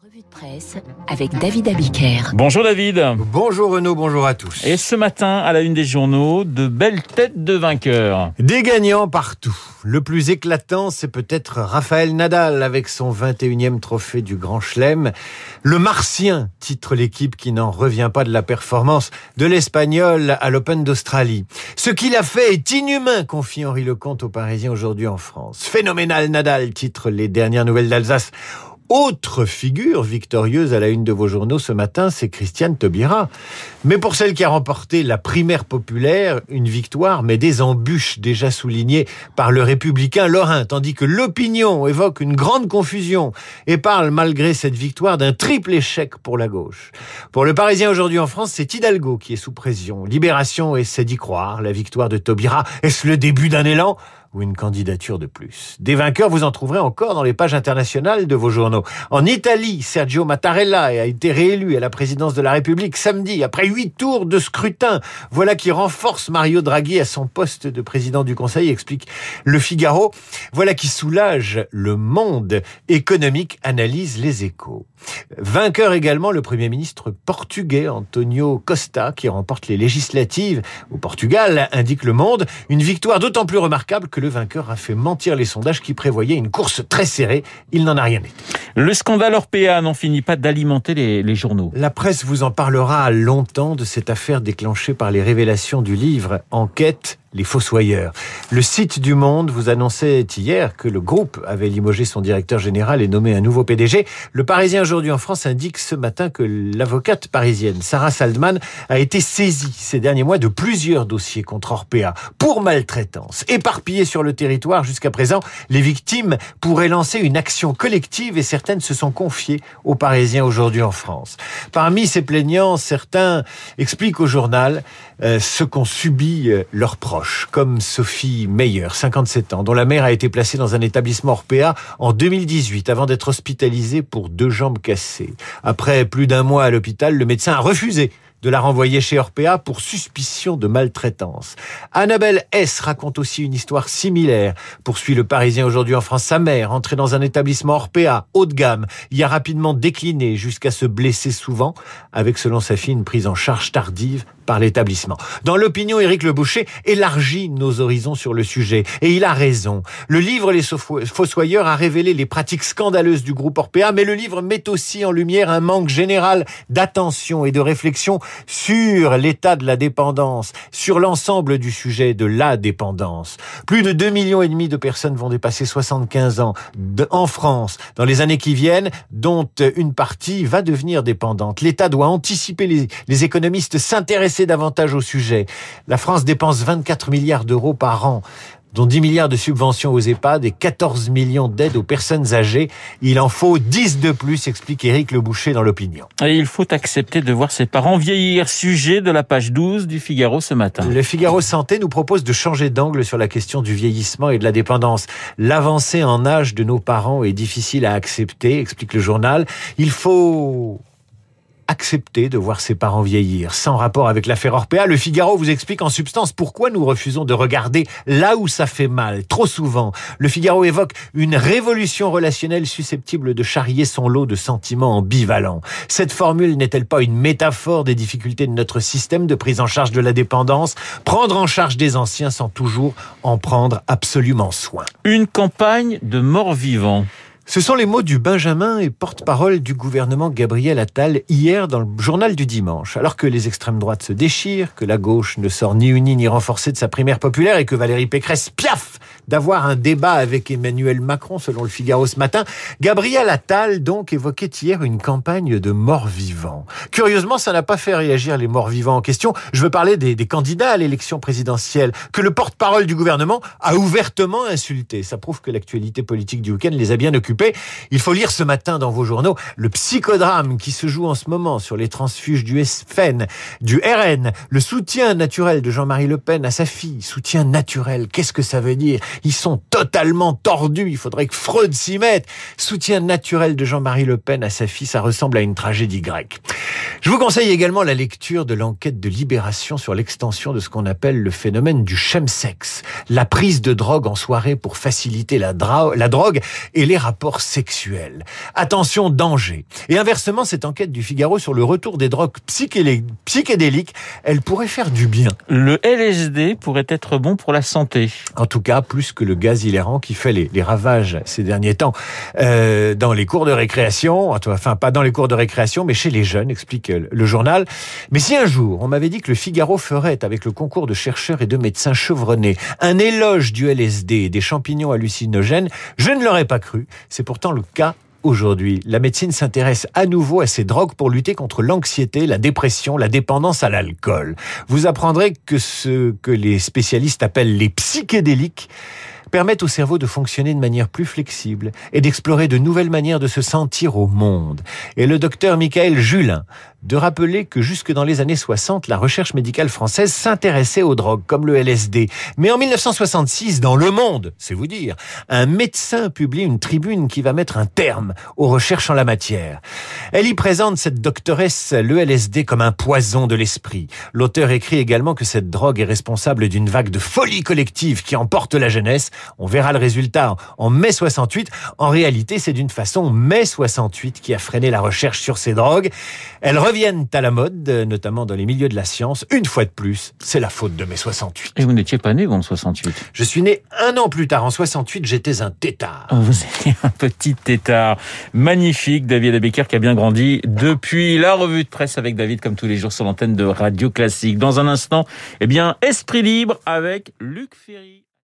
Revue de presse avec David Abiker. Bonjour David. Bonjour Renaud, bonjour à tous. Et ce matin, à la une des journaux, de belles têtes de vainqueurs. Des gagnants partout. Le plus éclatant, c'est peut-être Raphaël Nadal avec son 21e trophée du Grand Chelem. Le Martien titre l'équipe qui n'en revient pas de la performance de l'Espagnol à l'Open d'Australie. Ce qu'il a fait est inhumain, confie Henri Lecomte aux Parisiens aujourd'hui en France. Phénoménal Nadal titre les dernières nouvelles d'Alsace. Autre figure victorieuse à la une de vos journaux ce matin, c'est Christiane Taubira. Mais pour celle qui a remporté la primaire populaire, une victoire, mais des embûches déjà soulignées par le républicain Lorrain, tandis que l'opinion évoque une grande confusion et parle malgré cette victoire d'un triple échec pour la gauche. Pour le Parisien aujourd'hui en France, c'est Hidalgo qui est sous pression. Libération essaie d'y croire. La victoire de Taubira, est-ce le début d'un élan? Ou une candidature de plus. Des vainqueurs, vous en trouverez encore dans les pages internationales de vos journaux. En Italie, Sergio Mattarella a été réélu à la présidence de la République samedi, après huit tours de scrutin. Voilà qui renforce Mario Draghi à son poste de président du Conseil, explique Le Figaro. Voilà qui soulage le monde économique, analyse les échos. Vainqueur également le Premier ministre portugais Antonio Costa, qui remporte les législatives au Portugal, indique le monde. Une victoire d'autant plus remarquable que le vainqueur a fait mentir les sondages qui prévoyaient une course très serrée. Il n'en a rien été. Le scandale Orpea n'en finit pas d'alimenter les, les, journaux. La presse vous en parlera longtemps de cette affaire déclenchée par les révélations du livre Enquête les Fossoyeurs. Le site du Monde vous annonçait hier que le groupe avait limogé son directeur général et nommé un nouveau PDG. Le Parisien aujourd'hui en France indique ce matin que l'avocate parisienne Sarah Saldman a été saisie ces derniers mois de plusieurs dossiers contre Orpea pour maltraitance. Éparpillés sur le territoire jusqu'à présent, les victimes pourraient lancer une action collective et certaines se sont confiées aux Parisiens aujourd'hui en France. Parmi ces plaignants, certains expliquent au journal euh, ce qu'ont subi euh, leurs proches, comme Sophie Meyer, 57 ans, dont la mère a été placée dans un établissement Orpea en 2018 avant d'être hospitalisée pour deux jambes cassées. Après plus d'un mois à l'hôpital, le médecin a refusé de la renvoyer chez Orpea pour suspicion de maltraitance. Annabelle S. raconte aussi une histoire similaire. Poursuit le Parisien aujourd'hui en France. Sa mère, entrée dans un établissement Orpea, haut de gamme, y a rapidement décliné jusqu'à se blesser souvent, avec selon sa fille une prise en charge tardive par l'établissement. Dans l'opinion, Éric Le Boucher élargit nos horizons sur le sujet. Et il a raison. Le livre Les Fossoyeurs a révélé les pratiques scandaleuses du groupe Orpea, mais le livre met aussi en lumière un manque général d'attention et de réflexion sur l'état de la dépendance, sur l'ensemble du sujet de la dépendance. Plus de 2 millions et demi de personnes vont dépasser 75 ans en France dans les années qui viennent, dont une partie va devenir dépendante. L'État doit anticiper les, les économistes s'intéresser davantage au sujet. La France dépense 24 milliards d'euros par an dont 10 milliards de subventions aux EHPAD et 14 millions d'aides aux personnes âgées. Il en faut 10 de plus, explique Éric Le Boucher dans l'opinion. Et il faut accepter de voir ses parents vieillir. Sujet de la page 12 du Figaro ce matin. Le Figaro Santé nous propose de changer d'angle sur la question du vieillissement et de la dépendance. L'avancée en âge de nos parents est difficile à accepter, explique le journal. Il faut accepter de voir ses parents vieillir. Sans rapport avec l'affaire Orpea, le Figaro vous explique en substance pourquoi nous refusons de regarder là où ça fait mal. Trop souvent, le Figaro évoque une révolution relationnelle susceptible de charrier son lot de sentiments ambivalents. Cette formule n'est-elle pas une métaphore des difficultés de notre système de prise en charge de la dépendance? Prendre en charge des anciens sans toujours en prendre absolument soin. Une campagne de morts vivants. Ce sont les mots du Benjamin et porte-parole du gouvernement Gabriel Attal hier dans le journal du dimanche. Alors que les extrêmes droites se déchirent, que la gauche ne sort ni unie ni renforcée de sa primaire populaire et que Valérie Pécresse piaf d'avoir un débat avec Emmanuel Macron selon le Figaro ce matin, Gabriel Attal donc évoquait hier une campagne de morts-vivants. Curieusement, ça n'a pas fait réagir les morts-vivants en question. Je veux parler des, candidats à l'élection présidentielle que le porte-parole du gouvernement a ouvertement insulté. Ça prouve que l'actualité politique du week-end les a bien occupés il faut lire ce matin dans vos journaux le psychodrame qui se joue en ce moment sur les transfuges du FN, du RN, le soutien naturel de Jean-Marie Le Pen à sa fille. Soutien naturel, qu'est-ce que ça veut dire? Ils sont totalement tordus, il faudrait que Freud s'y mette. Soutien naturel de Jean-Marie Le Pen à sa fille, ça ressemble à une tragédie grecque. Je vous conseille également la lecture de l'enquête de Libération sur l'extension de ce qu'on appelle le phénomène du chemsex, la prise de drogue en soirée pour faciliter la, la drogue et les rapports sexuels. Attention, danger. Et inversement, cette enquête du Figaro sur le retour des drogues psychédéliques, elle pourrait faire du bien. Le LSD pourrait être bon pour la santé. En tout cas, plus que le gaz hilarant qui fait les, ravages ces derniers temps euh, dans les cours de récréation, enfin pas dans les cours de récréation, mais chez les jeunes, explique le journal. Mais si un jour on m'avait dit que le Figaro ferait, avec le concours de chercheurs et de médecins chevronnés, un éloge du LSD et des champignons hallucinogènes, je ne l'aurais pas cru. C'est pourtant le cas aujourd'hui. La médecine s'intéresse à nouveau à ces drogues pour lutter contre l'anxiété, la dépression, la dépendance à l'alcool. Vous apprendrez que ce que les spécialistes appellent les psychédéliques permettent au cerveau de fonctionner de manière plus flexible et d'explorer de nouvelles manières de se sentir au monde. Et le docteur Michael Julin de rappeler que jusque dans les années 60, la recherche médicale française s'intéressait aux drogues comme le LSD. Mais en 1966, dans Le Monde, c'est vous dire, un médecin publie une tribune qui va mettre un terme aux recherches en la matière. Elle y présente cette doctoresse le LSD comme un poison de l'esprit. L'auteur écrit également que cette drogue est responsable d'une vague de folie collective qui emporte la jeunesse. On verra le résultat en mai 68. En réalité, c'est d'une façon mai 68 qui a freiné la recherche sur ces drogues. Elle reviennent à la mode, notamment dans les milieux de la science. Une fois de plus, c'est la faute de mai 68. Et vous n'étiez pas né, en 68 Je suis né un an plus tard. En 68, j'étais un tétard. Oh, vous étiez un petit tétard. Magnifique, David Abecker, qui a bien grandi depuis la revue de presse avec David, comme tous les jours sur l'antenne de Radio Classique. Dans un instant, eh bien, Esprit Libre avec Luc Ferry.